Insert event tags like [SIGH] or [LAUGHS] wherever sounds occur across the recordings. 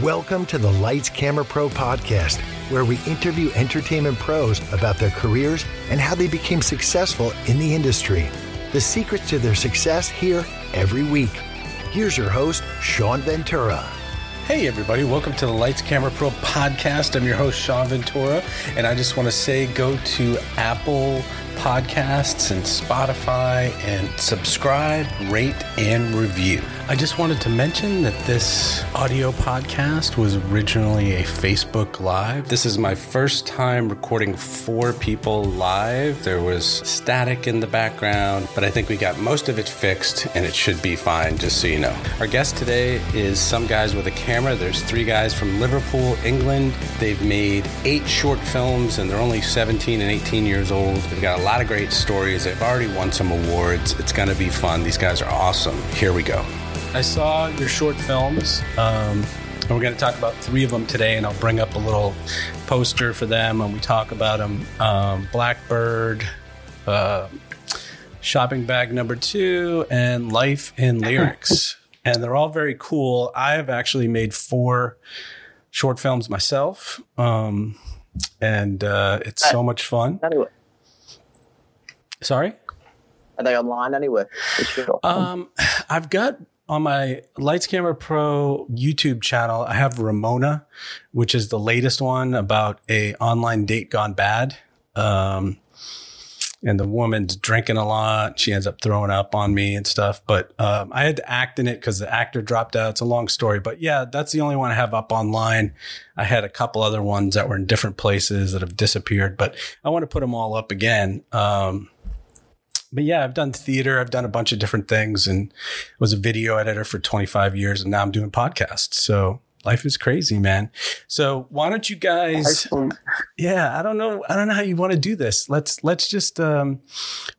Welcome to the Lights Camera Pro podcast, where we interview entertainment pros about their careers and how they became successful in the industry. The secrets to their success here every week. Here's your host, Sean Ventura. Hey, everybody, welcome to the Lights Camera Pro podcast. I'm your host, Sean Ventura, and I just want to say go to Apple Podcasts and Spotify and subscribe, rate, and review. I just wanted to mention that this audio podcast was originally a Facebook Live. This is my first time recording four people live. There was static in the background, but I think we got most of it fixed and it should be fine, just so you know. Our guest today is some guys with a camera. There's three guys from Liverpool, England. They've made eight short films and they're only 17 and 18 years old. They've got a lot of great stories. They've already won some awards. It's going to be fun. These guys are awesome. Here we go. I saw your short films. Um, and we're going to talk about three of them today, and I'll bring up a little poster for them and we talk about them. Um, Blackbird, uh, Shopping Bag Number Two, and Life in Lyrics. [LAUGHS] and they're all very cool. I have actually made four short films myself, um, and uh, it's so much fun. Anyway, Sorry? are they online anywhere? Um, I've got on my Lights Camera Pro YouTube channel, I have Ramona, which is the latest one about a online date gone bad. Um, and the woman's drinking a lot. She ends up throwing up on me and stuff. But um, I had to act in it because the actor dropped out. It's a long story, but yeah, that's the only one I have up online. I had a couple other ones that were in different places that have disappeared, but I want to put them all up again. Um, but yeah, I've done theater. I've done a bunch of different things and was a video editor for 25 years. And now I'm doing podcasts. So life is crazy, man. So why don't you guys, Excellent. yeah, I don't know. I don't know how you want to do this. Let's, let's just, um,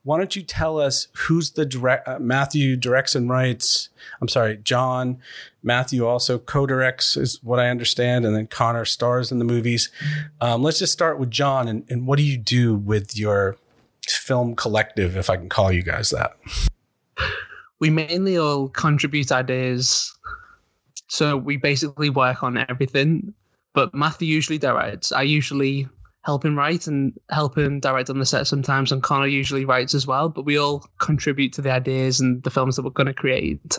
why don't you tell us who's the direct, uh, Matthew directs and writes. I'm sorry, John. Matthew also co-directs is what I understand. And then Connor stars in the movies. Um, let's just start with John and, and what do you do with your film collective, if I can call you guys that. we mainly all contribute ideas. So we basically work on everything. But Matthew usually directs. I usually help him write and help him direct on the set sometimes. And Connor usually writes as well. But we all contribute to the ideas and the films that we're going to create.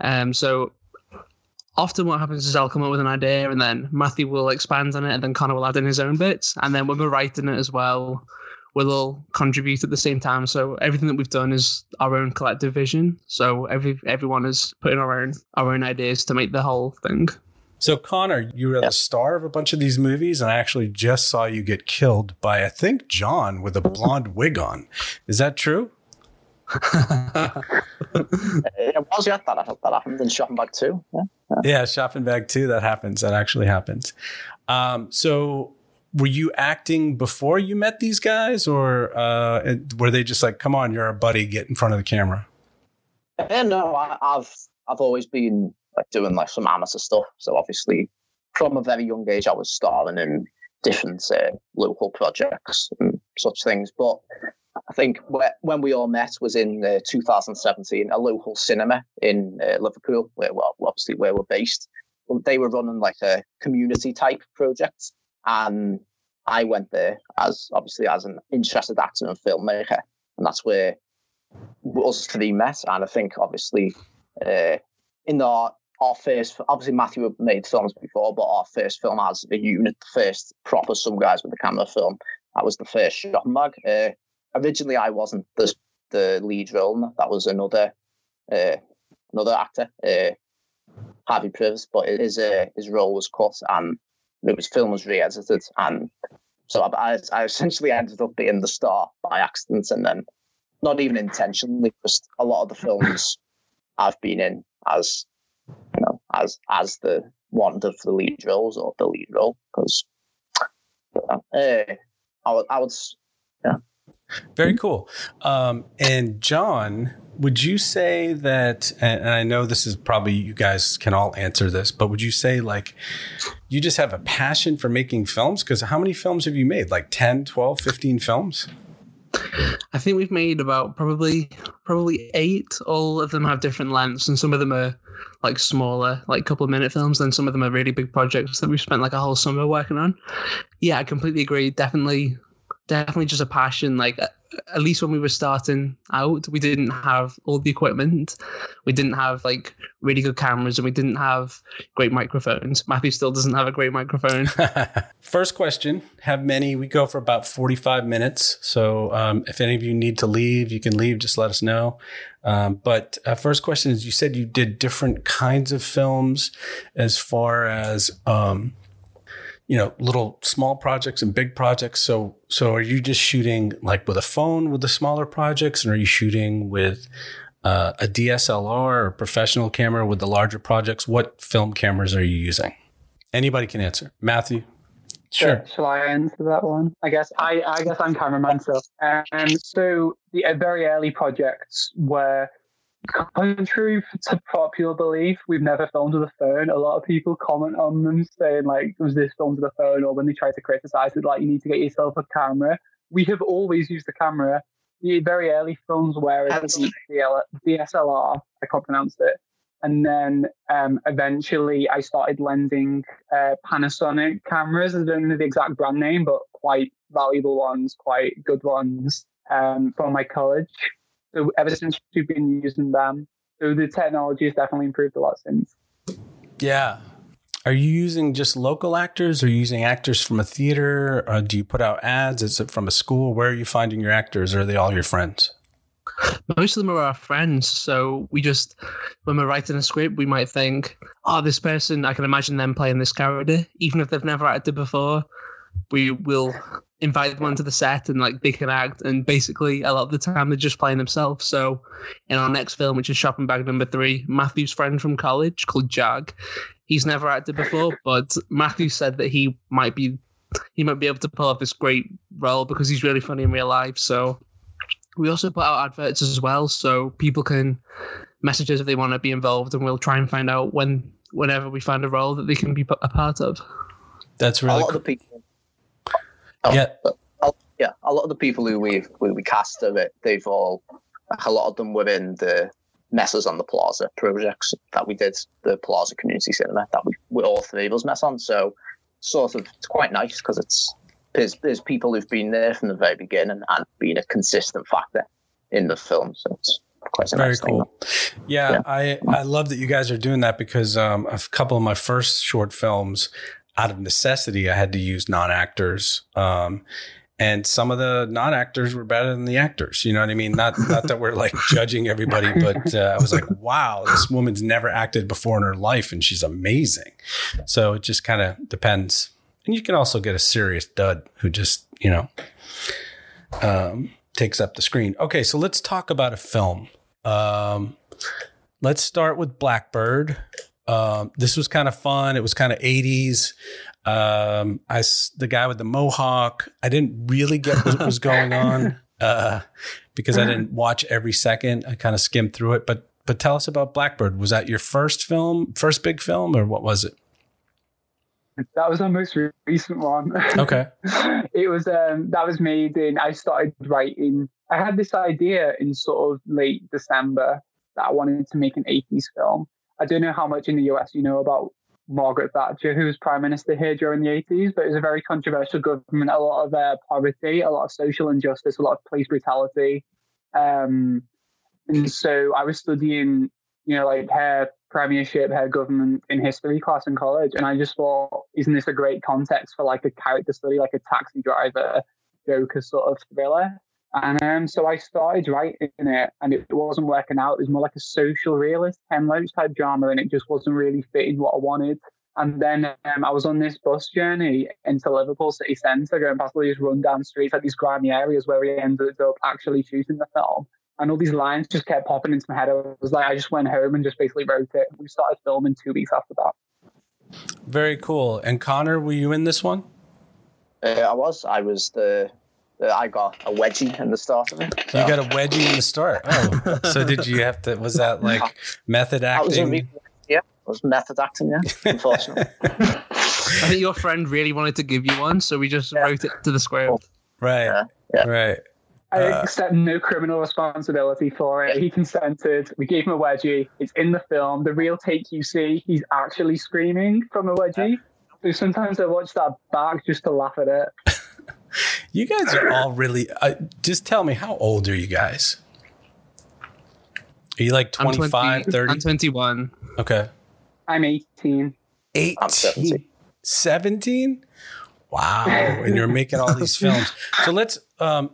Um, so often what happens is I'll come up with an idea and then Matthew will expand on it and then Connor will add in his own bits. And then when we're writing it as well, we'll all contribute at the same time. So everything that we've done is our own collective vision. So every everyone is putting our own our own ideas to make the whole thing. So Connor, you were the star of a bunch of these movies, and I actually just saw you get killed by I think John with a blonde wig on. Is that true? [LAUGHS] it was yeah, that, that happened in Shopping Bag Two. Yeah. Yeah, shopping bag two. That happens. That actually happens. Um, so were you acting before you met these guys, or uh, were they just like, "Come on, you're a buddy, get in front of the camera"? Yeah, no, I, I've I've always been like doing like some amateur stuff. So obviously, from a very young age, I was starring in different uh, local projects and such things. But I think when we all met was in uh, 2017, a local cinema in uh, Liverpool, where well, obviously where we're based. They were running like a community type project, and I went there as obviously as an interested actor and filmmaker, and that's where us three met. And I think obviously uh, in our our first, obviously Matthew had made films before, but our first film as a unit, the first proper Some Guys with the Camera film, that was the first shot bag. Uh, originally, I wasn't the the lead role. that. Was another uh, another actor, uh, Harvey Privs, but his uh, his role was cut and it was film was re-edited, and so I, I essentially ended up being the star by accident, and then not even intentionally. Just a lot of the films [LAUGHS] I've been in as you know as as the one of the lead roles or the lead role because uh, I would I would yeah. Very cool. Um, and John, would you say that, and I know this is probably you guys can all answer this, but would you say like you just have a passion for making films? Because how many films have you made? Like 10, 12, 15 films? I think we've made about probably probably eight. All of them have different lengths, and some of them are like smaller, like couple of minute films. Then some of them are really big projects that we've spent like a whole summer working on. Yeah, I completely agree. Definitely, definitely just a passion. Like at least when we were starting out, we didn't have all the equipment. We didn't have like really good cameras and we didn't have great microphones. Matthew still doesn't have a great microphone. [LAUGHS] First question Have many? We go for about 45 minutes. So um, if any of you need to leave, you can leave. Just let us know. Um, but uh, first question is you said you did different kinds of films as far as. Um, you know little small projects and big projects so so are you just shooting like with a phone with the smaller projects and are you shooting with uh, a DSLR or professional camera with the larger projects what film cameras are you using anybody can answer Matthew Sure. Shall I answer that one? I guess I, I guess I'm cameraman. So, um, so the uh, very early projects were contrary to popular belief, we've never filmed with a phone. A lot of people comment on them saying like, "Was this filmed with a phone?" Or when they try to criticize it, like, "You need to get yourself a camera." We have always used the camera. The very early films were DSLR. I can't pronounce it. And then um, eventually, I started lending uh, Panasonic cameras. I don't know the exact brand name, but quite valuable ones, quite good ones um, from my college. So ever since we've been using them, so the technology has definitely improved a lot since. Yeah. Are you using just local actors? Or are you using actors from a theater? Or do you put out ads? Is it from a school? Where are you finding your actors? Or are they all your friends? Most of them are our friends. So we just, when we're writing a script, we might think, oh, this person, I can imagine them playing this character, even if they've never acted before. We will invite them onto the set and like they can act. And basically a lot of the time they're just playing themselves. So in our next film which is shopping bag number three matthew's friend from college called jag. He's never acted before but matthew said that he might be he might be able to pull off this great role because he's really funny in real life. So we also put out adverts as well so people can message us if they want to be involved and we'll try and find out when whenever we find a role that they can be a part of. That's really a lot cool. of the people yeah. yeah, a lot of the people who we've we, we cast of it, they've all a lot of them were in the messes on the Plaza projects that we did, the Plaza Community Cinema that we, we all three of us mess on. So sort of it's quite nice because it's there's there's people who've been there from the very beginning and been a consistent factor in the film. So it's quite a very nice cool. Thing. Yeah, yeah, I I love that you guys are doing that because um, a couple of my first short films out of necessity, I had to use non actors. Um, and some of the non actors were better than the actors. You know what I mean? Not not that we're like [LAUGHS] judging everybody, but uh, I was like, wow, this woman's never acted before in her life, and she's amazing. So it just kind of depends. And you can also get a serious dud who just you know um, takes up the screen. Okay, so let's talk about a film. Um, let's start with Blackbird. Um, this was kind of fun. It was kind of 80s. Um, I, the guy with the mohawk, I didn't really get what was [LAUGHS] going on uh, because I didn't watch every second. I kind of skimmed through it. But but tell us about Blackbird. Was that your first film, first big film, or what was it? That was our most recent one. Okay. [LAUGHS] it was um, that was made in. I started writing. I had this idea in sort of late December that I wanted to make an 80s film I don't know how much in the US you know about Margaret Thatcher, who was prime minister here during the 80s, but it was a very controversial government, a lot of uh, poverty, a lot of social injustice, a lot of police brutality. Um, and so I was studying, you know, like her premiership, her government in history class in college. And I just thought, isn't this a great context for like a character study, like a taxi driver, Joker sort of thriller? And um, so I started writing it, and it wasn't working out. It was more like a social realist, Ken Loach type drama, and it just wasn't really fitting what I wanted. And then um, I was on this bus journey into Liverpool city centre, going past all these rundown streets, like these grimy areas where we ended up actually shooting the film. And all these lines just kept popping into my head. I was like, I just went home and just basically wrote it. We started filming two weeks after that. Very cool. And Connor, were you in this one? Uh, I was. I was the I got a wedgie in the start of it. So. You got a wedgie in the start. Oh, so did you have to? Was that like method acting? Was yeah, it was method acting. Yeah, unfortunately. [LAUGHS] I think your friend really wanted to give you one, so we just yeah. wrote it to the script. Right. Yeah. yeah. Right. I Uh, accept no criminal responsibility for it. He consented. We gave him a wedgie. It's in the film. The real take you see, he's actually screaming from a wedgie. So sometimes I watch that back just to laugh at it. You guys are all really. Uh, just tell me, how old are you guys? Are you like I'm 25, 20 30? I'm 21. Okay. I'm 18. 18, I'm 17. 17? Wow. and you're making all these [LAUGHS] films. So let's um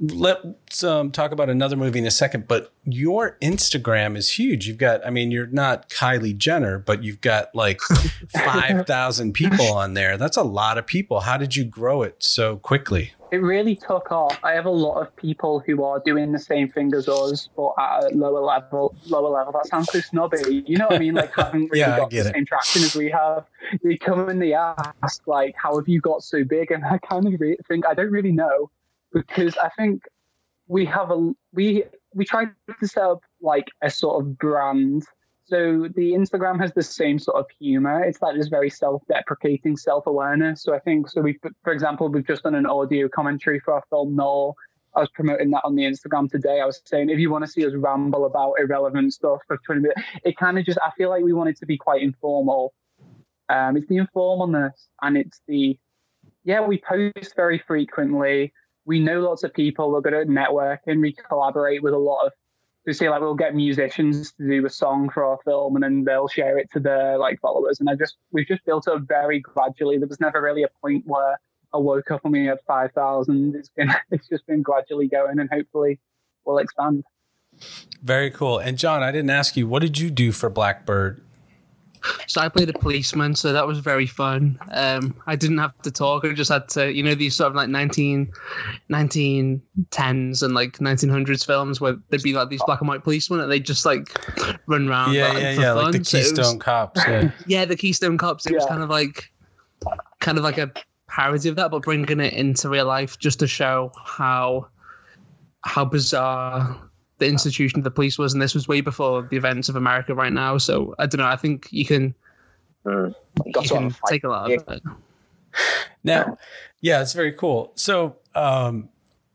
let's um talk about another movie in a second, but your Instagram is huge. You've got I mean, you're not Kylie Jenner, but you've got like [LAUGHS] 5,000 people on there. That's a lot of people. How did you grow it so quickly? It really took off. I have a lot of people who are doing the same thing as us, but at a lower level. Lower level. That sounds so snobby. You know what I mean? Like [LAUGHS] haven't really Yeah, got the it. same traction as we have. They come and they ask, like, "How have you got so big?" And I kind of re- think I don't really know because I think we have a we we try to set up like a sort of brand. So the Instagram has the same sort of humor. It's like this very self-deprecating self-awareness. So I think so. We, for example, we've just done an audio commentary for our film Null. I was promoting that on the Instagram today. I was saying if you want to see us ramble about irrelevant stuff for 20 minutes, it kind of just I feel like we want it to be quite informal. Um, it's the informalness and it's the yeah we post very frequently. We know lots of people. We're good at networking. We collaborate with a lot of we say like we'll get musicians to do a song for our film and then they'll share it to their like followers and I just we've just built up very gradually. There was never really a point where I woke up and we had five thousand. It's been [LAUGHS] it's just been gradually going and hopefully we'll expand. Very cool. And John, I didn't ask you, what did you do for Blackbird? So I played a policeman, so that was very fun. Um, I didn't have to talk. I just had to, you know, these sort of like 19, 1910s and like 1900s films where there'd be like these black and white policemen and they'd just like run around. yeah, like, yeah, for yeah. Like fun. the So was- Keystone Cops. Yeah. [LAUGHS] yeah, the Keystone Cops. It was kind of like, kind of like a parody of that, but bringing it into real life just to show how, how bizarre the institution of the police was. And this was way before the events of America right now. So I don't know. I think you can, Mm. You got you to have can take a lot of it. Now, yeah, it's very cool. So, um,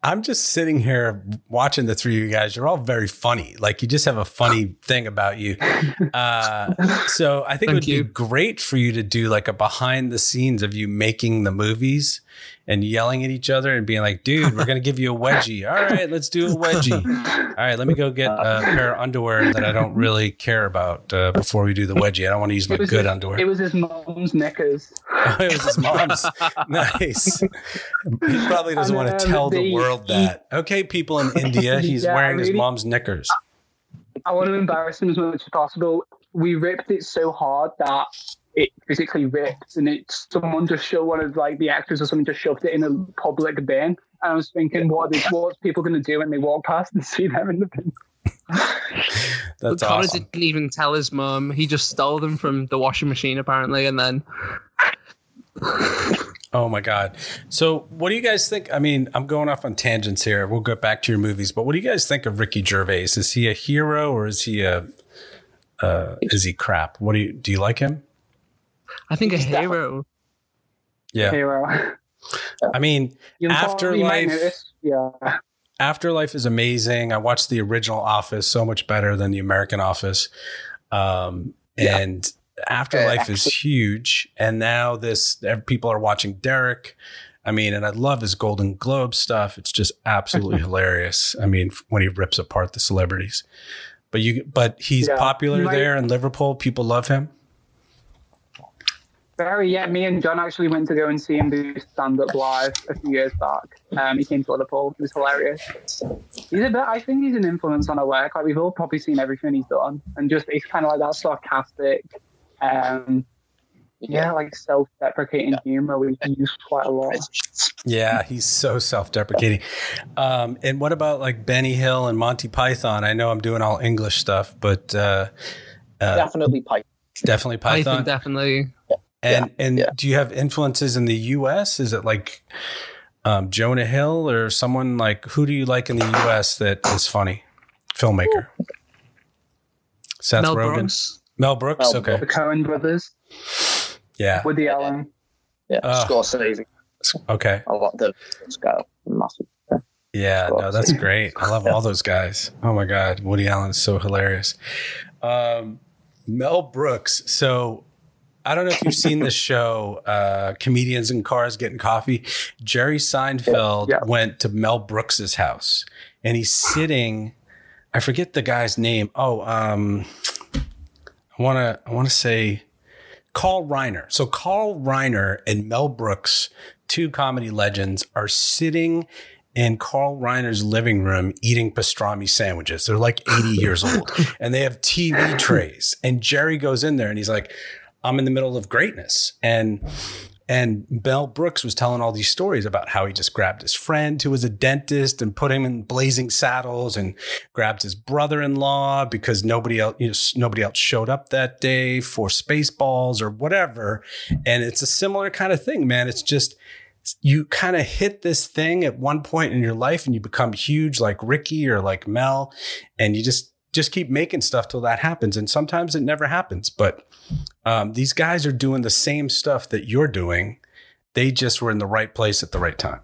I'm just sitting here watching the three of you guys. You're all very funny. Like you just have a funny thing about you. [LAUGHS] Uh, so I think it would you. be great for you to do like a behind the scenes of you making the movies and yelling at each other and being like, dude, we're going to give you a wedgie. All right, let's do a wedgie. [LAUGHS] All right, let me go get a pair of underwear that I don't really care about uh, before we do the wedgie. I don't want to use my good his- underwear. It was his mom's knickers. Oh, [LAUGHS] it was his mom's. [LAUGHS] nice. He probably doesn't want to tell the world that. Okay, people in India, he's Yeah, wearing his mom's knickers. I want to embarrass him as much as possible. We ripped it so hard that it physically ripped, and it someone just showed one of like the actors or something just shoved it in a public bin. And I was thinking, what are they, what's people going to do when they walk past and [LAUGHS] see them in the bin? That's But Connor awesome. didn't even tell his mum. He just stole them from the washing machine apparently, and then Oh my god. So, what do you guys think? I mean, I'm going off on tangents here. We'll get back to your movies, but what do you guys think of Ricky Gervais? Is he a hero or is he a uh, is he crap? What do you do? You like him? I think a He's definitely- hero. Yeah. Hero. I mean, You Afterlife. Yeah. Afterlife is amazing. I watched the original Office so much better than the American Office. Um, Yeah. and Afterlife is huge. And now this people are watching Derek. I mean, and I love his Golden Globe stuff. It's just absolutely [LAUGHS] hilarious. I mean, when he rips apart the celebrities. But you but he's Yeah. popular You might- there in Liverpool. People love him. Very, yeah. Me and John actually went to go and see him do stand up live a few years back. Um, he came to Liverpool. It was hilarious. He's a bit, I think he's an influence on our work. Like we've all probably seen everything he's done, and just it's kind of like that sarcastic, um, yeah, like self-deprecating humor we can use quite a lot. Yeah, he's so self-deprecating. Um, and what about like Benny Hill and Monty Python? I know I'm doing all English stuff, but uh, uh, Definitely Python. definitely Python Python. definitely. And and yeah. do you have influences in the U.S.? Is it like um, Jonah Hill or someone like who do you like in the U.S. that is funny filmmaker? Seth Mel Rogen, Brooks. Mel Brooks. Mel okay, The Coen brothers, yeah, Woody Allen. Yeah, Uh, Scorsese. okay. I lot of the go massive. Yeah, no, that's great. I love all those guys. Oh my God, Woody Allen is so hilarious. Um, Mel Brooks. So I don't know if you've seen the show, uh, Comedians in Cars Getting Coffee. Jerry Seinfeld Yeah. went to Mel Brooks's house and he's sitting, I forget the guy's name. Oh, um, I want to, I want to say Carl Reiner. So Carl Reiner and Mel Brooks, two comedy legends, are sitting in Carl Reiner's living room eating pastrami sandwiches. They're like 80 years old and they have TV trays. And Jerry goes in there and he's like, I'm in the middle of greatness. And and Mel Brooks was telling all these stories about how he just grabbed his friend who was a dentist and put him in blazing saddles and grabbed his brother-in-law because nobody else you know, nobody else showed up that day for Spaceballs or whatever. And it's a similar kind of thing, man. It's just you kind of hit this thing at one point in your life and you become huge like Ricky or like Mel and you just just keep making stuff till that happens. And sometimes it never happens but um, these guys are doing the same stuff that you're doing. They just were in the right place at the right time.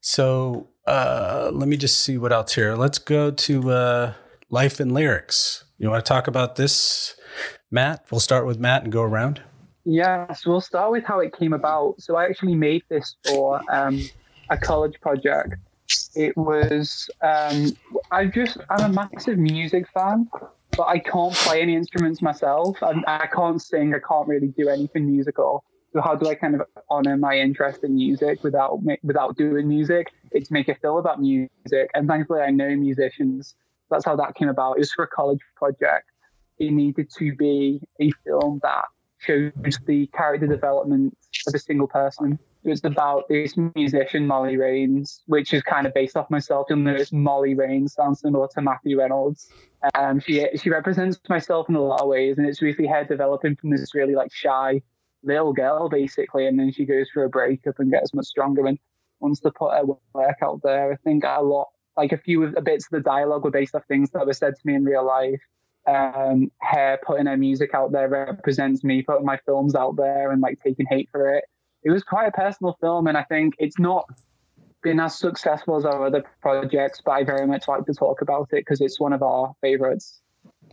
So uh, let me just see what else here. Let's go to uh, life in lyrics. You want to talk about this matt? We'll start with matt and go around. Yes, we'll start with how it came about. So I actually made this for um, a college project. It was um, I just I'm a massive music fan, but I can't play any instruments myself. I, I can't sing. I can't really do anything musical. So how do I kind of honor my interest in music without without doing music? It's make a film about music, and thankfully I know musicians. That's how that came about. It was for a college project. It needed to be a film that shows the character development of a single person. It was about this musician, Molly Rains, which is kind of based off myself. You'll notice Molly Rains sounds similar to Matthew Reynolds. Um, she she represents myself in a lot of ways, and it's really her developing from this really like shy little girl, basically, and then she goes through a breakup and gets much stronger and wants to put her work out there. I think a lot, like a few of the bits of the dialogue were based off things that were said to me in real life um, her putting her music out there represents me putting my films out there and like taking hate for it. It was quite a personal film, and I think it's not been as successful as our other projects, but I very much like to talk about it because it's one of our favorites.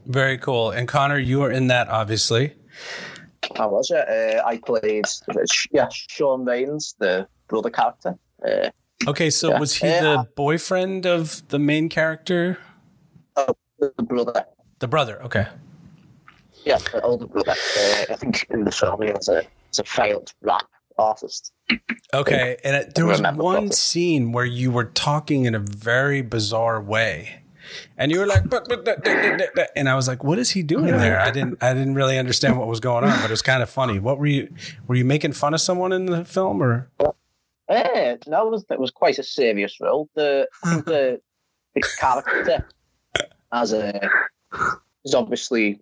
Very cool. And Connor, you were in that, obviously. I was it. Uh, I played yeah Sean Rains, the brother character. Uh, Okay, so Yeah. was he Yeah. the boyfriend of the main character? the brother, The brother. Okay. yeah, the older brother. Uh, I think in the film he was a, was a failed rap artist. Okay. And it, there was one properly. scene where you were talking in a very bizarre way. And you were like, but, but, but, but, but, but," and I was like, what is he doing there? I didn't, I didn't really understand what was going on, but it was kind of funny. What were you, were you making fun of someone in the film or? Eh, no, it was was quite a serious role. The the the character [LAUGHS] as a is obviously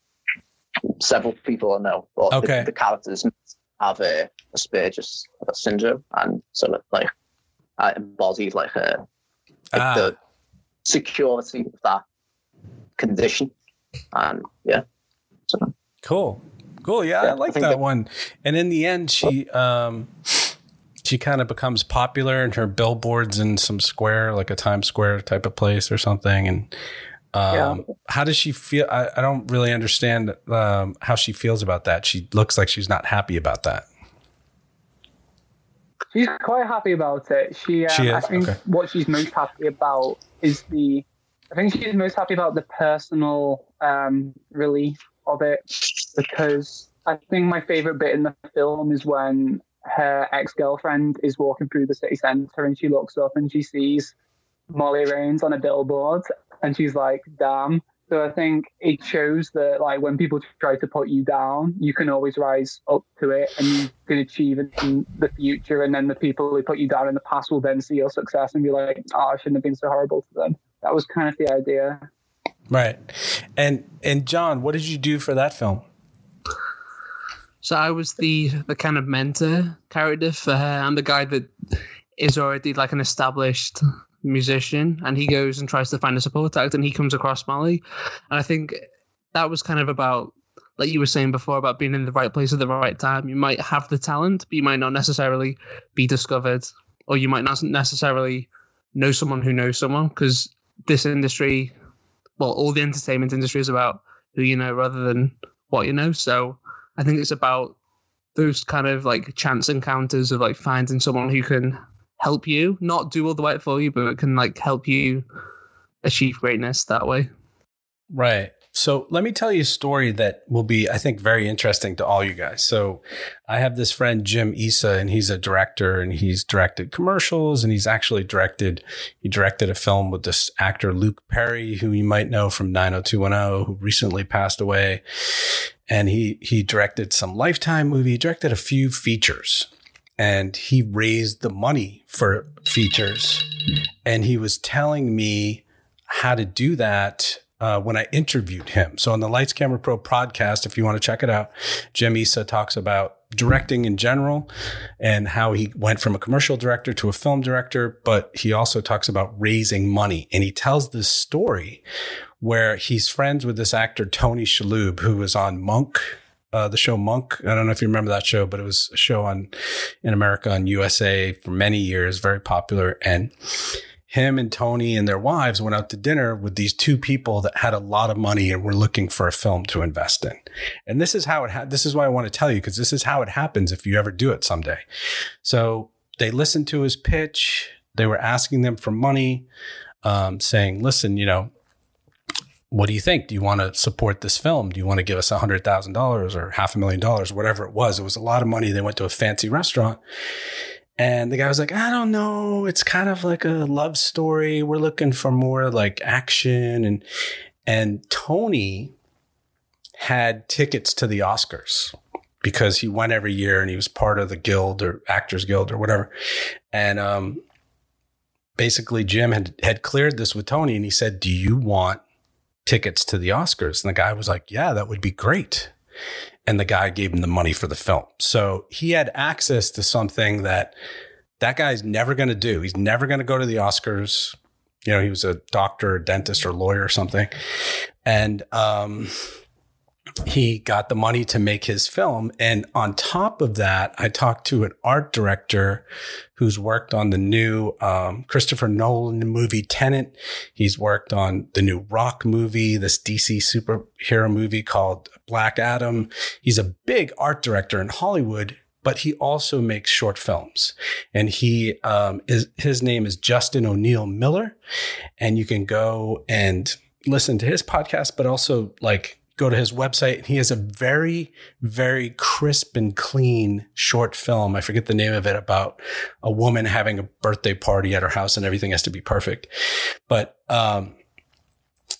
several people I know, but Okay. the, the characters have a Asperger's syndrome, and sort of like I embodied like a like Ah. the security of that condition, and yeah, so Cool. Cool. Yeah, I Yeah, I like think that that- one. And in the end, she um she kind of becomes popular in her billboards in some square, like a Times Square type of place or something. And um Yeah. how does she feel? I, I don't really understand um how she feels about that. She looks like she's not happy about that. She's quite happy about it. She, um, She is? I think Okay. what she's most happy about is the. I think she's most happy about the personal um, relief of it because I think my favorite bit in the film is when her ex girlfriend is walking through the city centre and she looks up and she sees Molly Rains on a billboard and she's like, "Damn." So I think it shows that like when people try to put you down, you can always rise up to it and you can achieve it in the future. And then the people who put you down in the past will then see your success and be like, "Oh, I shouldn't have been so horrible to them." That was kind of the idea. Right. And and John, what did you do for that film? So I was the the kind of mentor character for her. I'm the guy that is already like an established musician, and he goes and tries to find a support act, and he comes across Molly, and I think that was kind of about like you were saying before about being in the right place at the right time. You might have the talent, but you might not necessarily be discovered, or you might not necessarily know someone who knows someone because this industry, well, all the entertainment industry is about who you know rather than what you know. So I think it's about those kind of like chance encounters of like finding someone who can help you, not do all the work for you, but it can like help you achieve greatness that way. Right. So let me tell you a story that will be, I think, very interesting to all you guys. So I have this friend, Jim Issa, and he's a director and he's directed commercials and he's actually directed, he directed a film with this actor, Luke Perry, who you might know from 90210, who recently passed away. And he, he directed some Lifetime movie, he directed a few features and he raised the money for features. And he was telling me how to do that uh, when I interviewed him. So on the Lights Camera Pro podcast, if you want to check it out, Jim Issa talks about directing in general and how he went from a commercial director to a film director, but he also talks about raising money. And he tells this story where he's friends with this actor, Tony Shalhoub, who was on Monk. Uh, the show Monk. I don't know if you remember that show, but it was a show on in America on USA for many years, very popular. And him and Tony and their wives went out to dinner with these two people that had a lot of money and were looking for a film to invest in. And this is how it ha- this is why I want to tell you because this is how it happens if you ever do it someday. So they listened to his pitch. They were asking them for money, um, saying, "Listen, you know." What do you think? Do you want to support this film? Do you want to give us a hundred thousand dollars or half a million dollars, whatever it was? It was a lot of money. They went to a fancy restaurant and the guy was like, I don't know. It's kind of like a love story. We're looking for more like action. And, and Tony had tickets to the Oscars because he went every year and he was part of the guild or actors guild or whatever. And, um, basically Jim had, had cleared this with Tony and he said, do you want tickets to the Oscars? And the guy was like, yeah, that would be great and the guy gave him the money for the film. So he had access to something that that guy's never going to do. He's never going to go to the Oscars. You know, he was a doctor, dentist, or lawyer or something. And um, he got the money to make his film. And on top of that, I talked to an art director who's worked on the new um, Christopher Nolan movie Tenet. He's worked on the new Rock movie, this DC superhero movie called Black Adam. He's a big art director in Hollywood. But he also makes short films, and he um, is his name is Justin O'Neill Miller, and you can go and listen to his podcast, but also like go to his website. And he has a very, very crisp and clean short film. I forget the name of it about a woman having a birthday party at her house and everything has to be perfect. But um,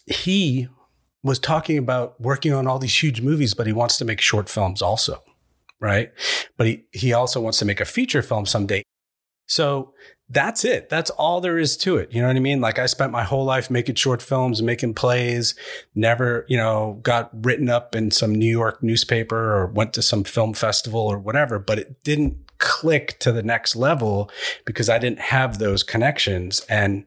he was talking about working on all these huge movies, but he wants to make short films also. Right. But he, he also wants to make a feature film someday. So that's it. That's all there is to it. You know what I mean? Like I spent my whole life making short films, making plays, never, you know, got written up in some New York newspaper or went to some film festival or whatever, but it didn't click to the next level because I didn't have those connections. And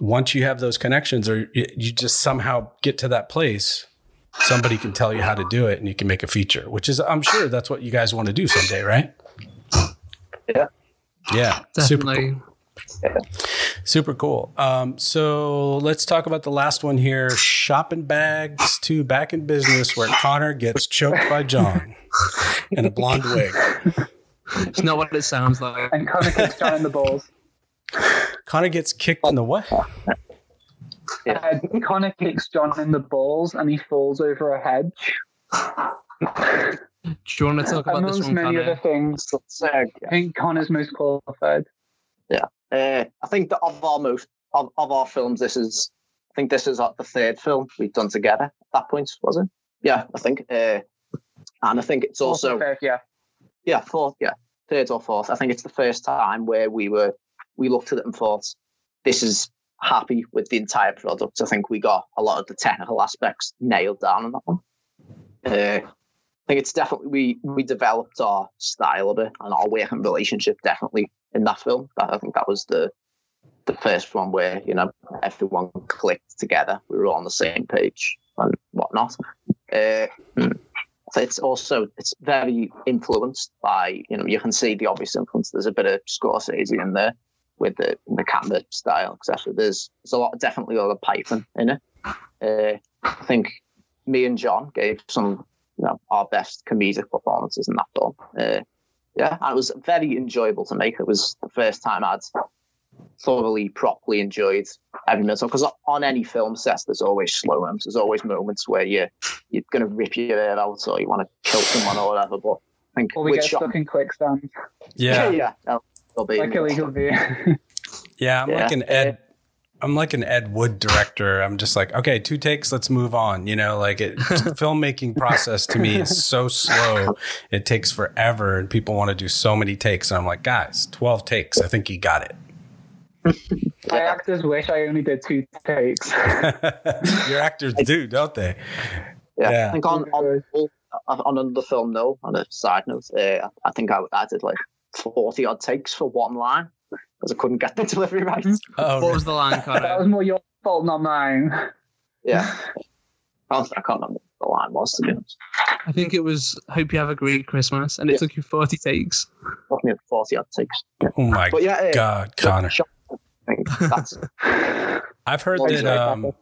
once you have those connections or you just somehow get to that place, somebody can tell you how to do it and you can make a feature, which is, I'm sure that's what you guys want to do someday, right? Yeah. Yeah. [SIGHS] Super cool. Definitely. Super cool. Um, so let's talk about the last one here. Shopping bags to back in business where Connor gets choked by John [LAUGHS] in a blonde wig. It's not what it sounds like. and Connor kicks John in the balls. Connor gets kicked in the what? Uh, Connor kicks John in the balls and he falls over a hedge. Do you want to talk about this Amongst one, many Connor? other things, So, I think Connor's most qualified. uh, I think that of our most of, of our films, this is I think this is like the third film we've done together at that point, was it? Yeah, I think. Uh, and I think it's also Fair, yeah. yeah, fourth, yeah, third or fourth. I think it's the first time where we were we looked at it and thought, this is happy with the entire product. I think we got a lot of the technical aspects nailed down on that one. Uh, I think it's definitely we we developed our style a bit and our working relationship definitely in that film. I think that was the the first one where you know everyone clicked together. We were all on the same page and whatnot. Uh, hmm. It's also it's very influenced by you know you can see the obvious influence. There's a bit of Scorsese in there with the the camera style, etc. There's there's a lot definitely a lot of Python in it. Uh, I think me and John gave some you know our best comedic performances in that film. Uh, yeah, and it was very enjoyable to make. It was the first time I'd thoroughly, properly enjoyed every minute. Because on any film set, there's always slow moments. There's always moments where you you're gonna rip your hair out or you want to kill someone or whatever. But I think Or we with get Sean- stuck in quicksand, Yeah, [LAUGHS] yeah, that'll- that'll be like illegal beer. yeah. I'm Yeah. like an Ed. I'm like an Ed Wood director. I'm just like, okay, two takes, let's move on. You know, like it, [LAUGHS] filmmaking process to me is so slow. It takes forever, and people want to do so many takes. And I'm like, guys, 12 takes. I think you got it. [LAUGHS] My actors wish I only did two takes. [LAUGHS] Your actors do, don't they? Yeah, Yeah. I think on on, on another film, though, on a side note, uh, I think I, I did like forty odd takes for one line because I couldn't get the [LAUGHS] delivery right. Oh, What was the line, that was more your fault, not mine. Yeah, [LAUGHS] I can't, I can't remember what the line was to be honest. I think it was "Hope you have a great Christmas," and it Yeah. took you forty takes. Took me forty odd takes. oh my But yeah, God, Connor. Sean, I think that's [LAUGHS] I've heard Well, that um,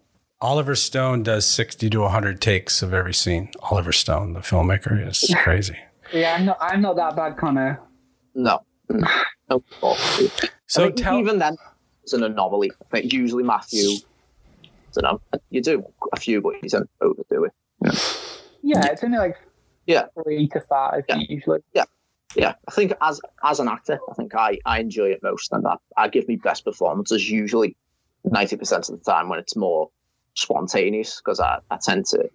Oliver Stone does 60 to 100 takes of every scene. Oliver Stone, the filmmaker, is crazy. Yeah, I'm not. I'm not that bad, Connor. no, no. no fault. [SIGHS] Oh, so I think tell even then, it's an anomaly. I think usually Matthew, I don't know, you do a few, but you don't overdo it. Yeah, it's only like Yeah. three to five Yeah. usually. yeah, yeah. I think as as an actor, I think I, I enjoy it most, and I, I give me best performances usually ninety percent of the time when it's more spontaneous because I, I tend to,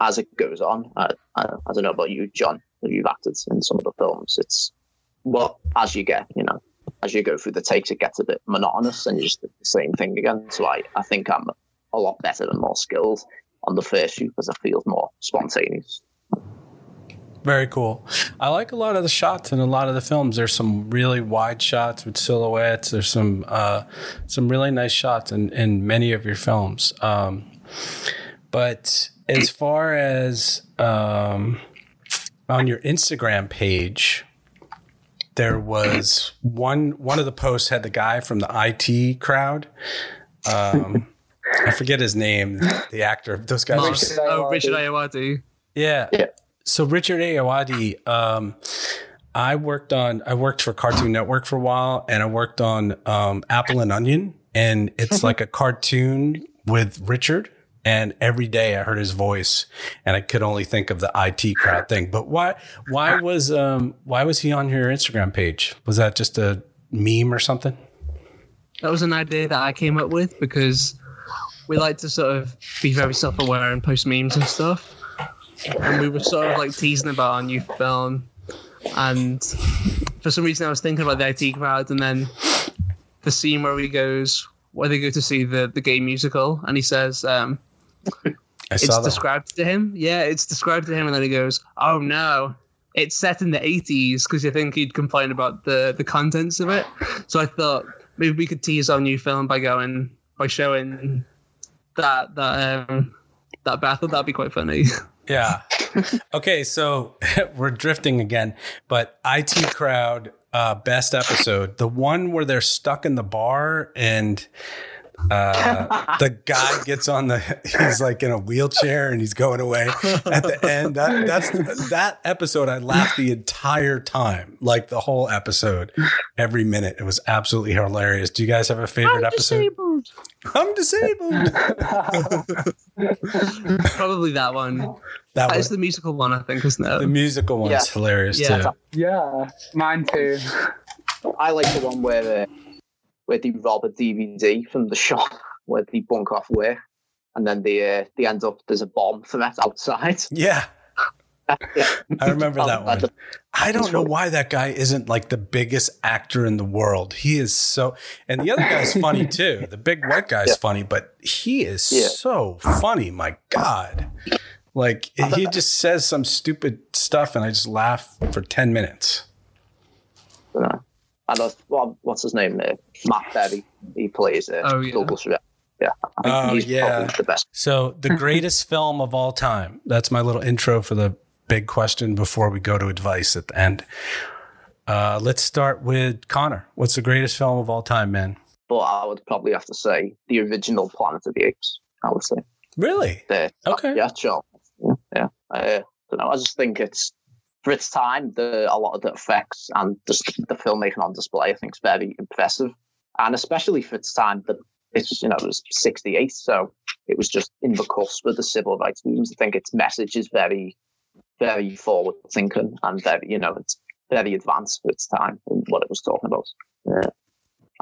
as it goes on, I, I, I don't know about you, John, if you've acted in some of the films, it's well as you get, you know, as you go through the takes, it gets a bit monotonous and you just the same thing again. So I, I think I'm a lot better and more skilled on the first few because I feel more spontaneous. Very cool. I like a lot of the shots in a lot of the films. There's some really wide shots with silhouettes. There's some uh, some really nice shots in, in many of your films. Um, but as far as um, on your Instagram page, there was one one of the posts had the guy from the IT crowd. Um, I forget his name, the actor. Those guys. Are, oh, Richard Ayoade. yeah. Yeah. So Richard Ayoade, um, I worked on I worked for Cartoon Network for a while, and I worked on um, Apple and Onion, and it's [LAUGHS] like a cartoon with Richard. And every day I heard his voice, and I could only think of the IT crowd thing. But why why was um, why was he on your Instagram page? Was that just a meme or something? That was an idea that I came up with because we like to sort of be very self-aware and post memes and stuff. And we were sort of like teasing about our new film, and for some reason I was thinking about the IT crowd, and then the scene where he goes, where they go to see the the gay musical, and he says, um, it's saw that. described to him. Yeah, it's described to him, and then he goes, "Oh no, it's set in the '80s," because you think he'd complain about the the contents of it. So I thought maybe we could tease our new film by going by showing that that um that thought that'd be quite funny. [LAUGHS] Yeah. okay, so [LAUGHS] we're drifting again, but IT crowd uh best episode, the one where they're stuck in the bar and Uh, the guy gets on the he's like in a wheelchair and he's going away at the end that, that's that episode i laughed the entire time like the whole episode every minute it was absolutely hilarious do you guys have a favorite I'm episode disabled. i'm disabled [LAUGHS] Probably that one. that That is was the musical one, I think, isn't the musical one's Yeah. hilarious Yeah. too yeah, mine too. I like the one where uh, where they rob a DVD from the shop [LAUGHS] where they bunk off work, and then they uh, they end up there's a bomb [LAUGHS] threat outside. yeah [LAUGHS] yeah. i remember that one I don't know why that guy isn't like the biggest actor in the world. He is so, and the other guy's funny too. The big white guy's Yeah. funny, but he is Yeah. so funny. My God. Like he just says some stupid stuff and I just laugh for 10 minutes. You know. And uh, well, what's his name? Uh, Matt Berry. He plays uh, Oh, yeah. Douglas Red. Yeah, Oh, yeah. the best. So, the [LAUGHS] greatest film of all time. That's my little intro for the big question before we go to advice at the end. Uh, let's start with Connor. What's the greatest film of all time, man? But I would probably have to say the original Planet of the Apes. I would say. Really? The, Okay. Yeah, sure. Yeah, yeah. Uh, don't know. I just think it's for its time. The a lot of the effects and just the filmmaking on display, I think, is very impressive, and especially for its time. The it's you know it was '68, so it was just in the cusp of the civil rights movement. I think its message is very, very forward thinking and very you know it's very advanced for its time and what it was talking about. Yeah.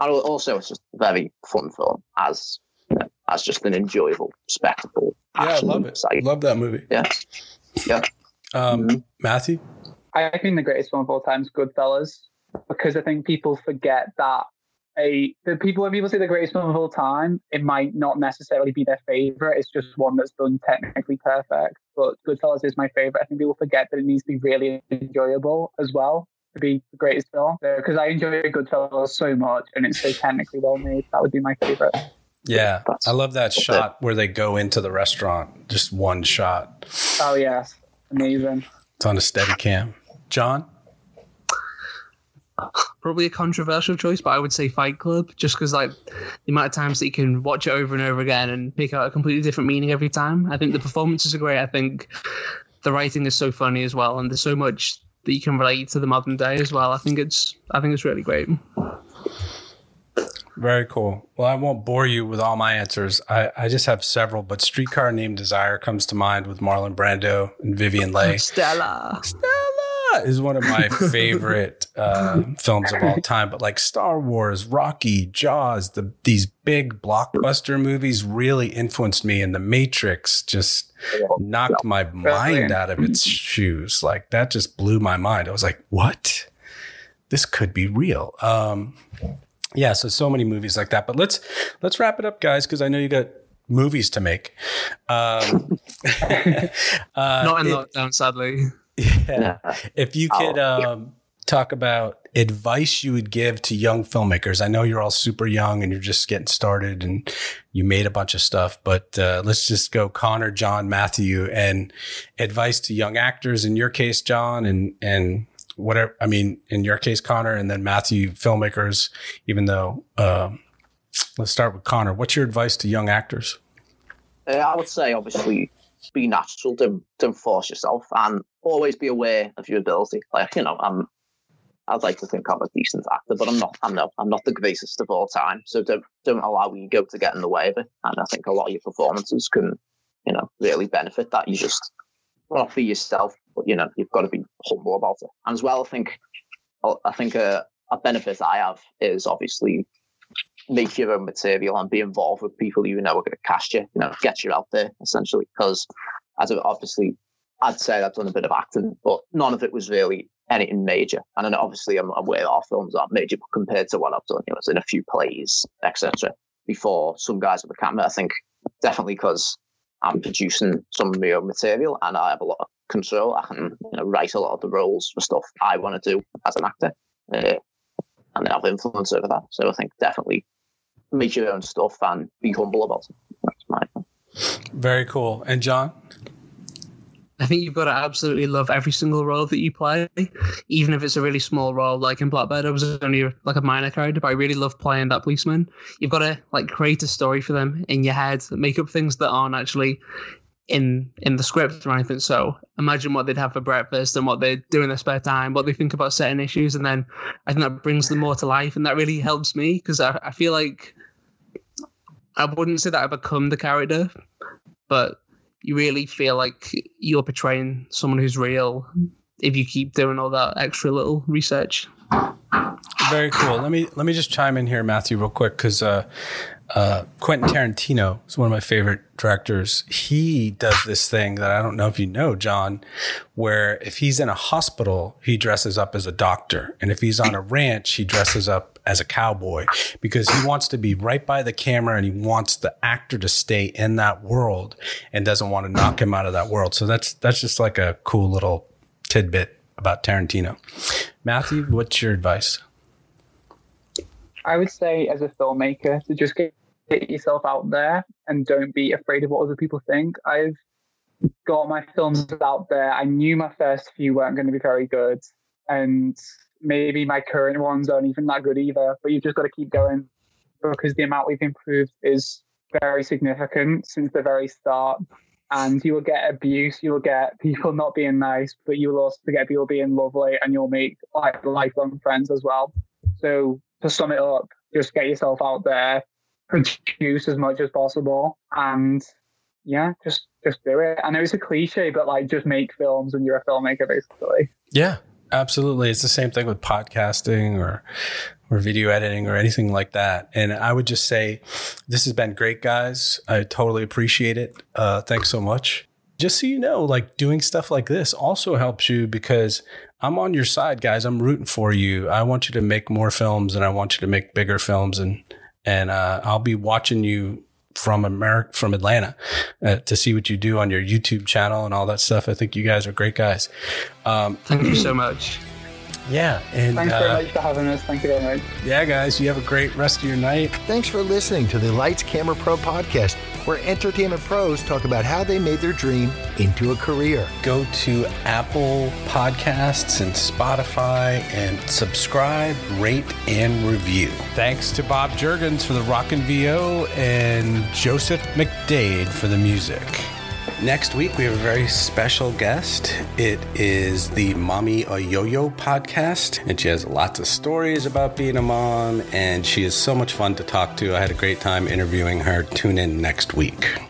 And also, it's just a very fun film as you know, as just an enjoyable spectacle. Yeah, I love it. site. Love that movie. Yeah, yeah. Um, Mhm. Matthew? I think the greatest film of all time is Goodfellas because I think people forget that a the people when people say the greatest film of all time, it might not necessarily be their favorite. It's just one that's done technically perfect. But Goodfellas is my favorite. I think people forget that it needs to be really enjoyable as well to be the greatest film. Because I enjoy Goodfellas so much, and it's so technically well made. That would be my favorite. Yeah, That's- I love that that's it. shot where they go into the restaurant. Just one shot. Oh yes, amazing. It's on a Steadicam. John? Probably a controversial choice, but I would say Fight Club, just because like the amount of times that you can watch it over and over again and pick out a completely different meaning every time. I think the performances are great. I think the writing is so funny as well, and there's so much that you can relate to the modern day as well. I think it's I think it's really great. Very cool. Well, I won't bore you with all my answers. I, I just have several, but Streetcar Named Desire comes to mind with Marlon Brando and Vivien Leigh. Stella. Stella is one of my [LAUGHS] favorite uh, films of all time. But like Star Wars, Rocky, Jaws, the these big blockbuster movies really influenced me, and The Matrix just knocked my mind out of its shoes. Like that just blew my mind. I was like, what? This could be real. Um, yeah, so so many movies like that. But let's let's wrap it up, guys, because I know you got movies to make. Um, [LAUGHS] uh, Not in it- lockdown, sadly. yeah. If you could um, talk about advice you would give to young filmmakers, I know you're all super young and you're just getting started and you made a bunch of stuff, but uh, let's just go Connor, John, Matthew, and advice to young actors. In your case, John, and and whatever. I mean, in your case, Connor, and then Matthew, filmmakers. Even though, um, let's start with Connor. What's your advice to young actors? Uh, I would say, obviously, be natural. Don't don't force yourself, and always be aware of your ability. Like you know, I'm. I'd like to think I'm a decent actor, but I'm not. I'm no. I'm not the greatest of all time. So don't don't allow ego to get in the way of it. And I think a lot of your performances can, you know, really benefit that. You just be yourself, but you know, you've got to be humble about it. And as well, I think, oh, I think a, a benefit I have is obviously make your own material and be involved with people you know are going to cast you, you know, get you out there essentially. Because as obviously, I'd say I've done a bit of acting, but none of it was really anything major. And obviously, I'm aware our films aren't major, but compared to what I've done, you know, I was in a few plays, etc. Before some guys with a camera, I think definitely because I'm producing some of my own material and I have a lot of control. I can you know write a lot of the roles for stuff I want to do as an actor, uh, and then have influence over that. So I think definitely make your own stuff and be humble about it. That's my thing. Very cool. And John? I think you've got to absolutely love every single role that you play, even if it's a really small role. Like in Blackbird, I was only like a minor character, but I really love playing that policeman. You've got to like create a story for them in your head, make up things that aren't actually in in the script or anything. So imagine what they'd have for breakfast and what they do in their spare time, what they think about certain issues, and then I think that brings them more to life, and that really helps me because I, I feel like I wouldn't say that I become the character, but you really feel like you're portraying someone who's real if you keep doing all that extra little research. Very cool. Let me let me just chime in here, Matthew, real quick, because uh, uh, Quentin Tarantino is one of my favorite directors. He does this thing that I don't know if you know, John, where if he's in a hospital, he dresses up as a doctor, and if he's on a ranch, he dresses up as a cowboy because he wants to be right by the camera and he wants the actor to stay in that world and doesn't want to knock him out of that world. So that's that's just like a cool little tidbit about Tarantino. Matthew, what's your advice? I would say, as a filmmaker, to just get, get yourself out there and don't be afraid of what other people think. I've got my films out there. I knew my first few weren't going to be very good, and maybe my current ones aren't even that good either. But you've just got to keep going because the amount we've improved is very significant since the very start. And you will get abuse, you will get people not being nice, but you will also get people being lovely, and you'll make like lifelong friends as well. So to sum it up, just get yourself out there, produce as much as possible, and yeah, just just do it. I know it's a cliche, but like just make films and you're a filmmaker basically. Yeah, absolutely. It's the same thing with podcasting or or video editing or anything like that. And I would just say this has been great, guys. I totally appreciate it. Uh, thanks so much. Just so you know, like doing stuff like this also helps you because I'm on your side, guys. I'm rooting for you. I want you to make more films and I want you to make bigger films and and uh, I'll be watching you from America, from Atlanta, uh, to see what you do on your YouTube channel and all that stuff. I think you guys are great guys. Um, Thank you so much. Yeah, and Thanks very uh, much for having us. Thank you very much. yeah, guys, you have a great rest of your night. Thanks for listening to the Lights Camera Pro podcast, where entertainment pros talk about how they made their dream into a career. Go to Apple Podcasts and Spotify and subscribe, rate, and review. Thanks to Bob Jurgens for the Rockin' VO and Joseph McDade for the music. Next week, we have a very special guest. It is the Mommy a Yo Yo podcast, and she has lots of stories about being a mom, and she is so much fun to talk to. I had a great time interviewing her. Tune in next week.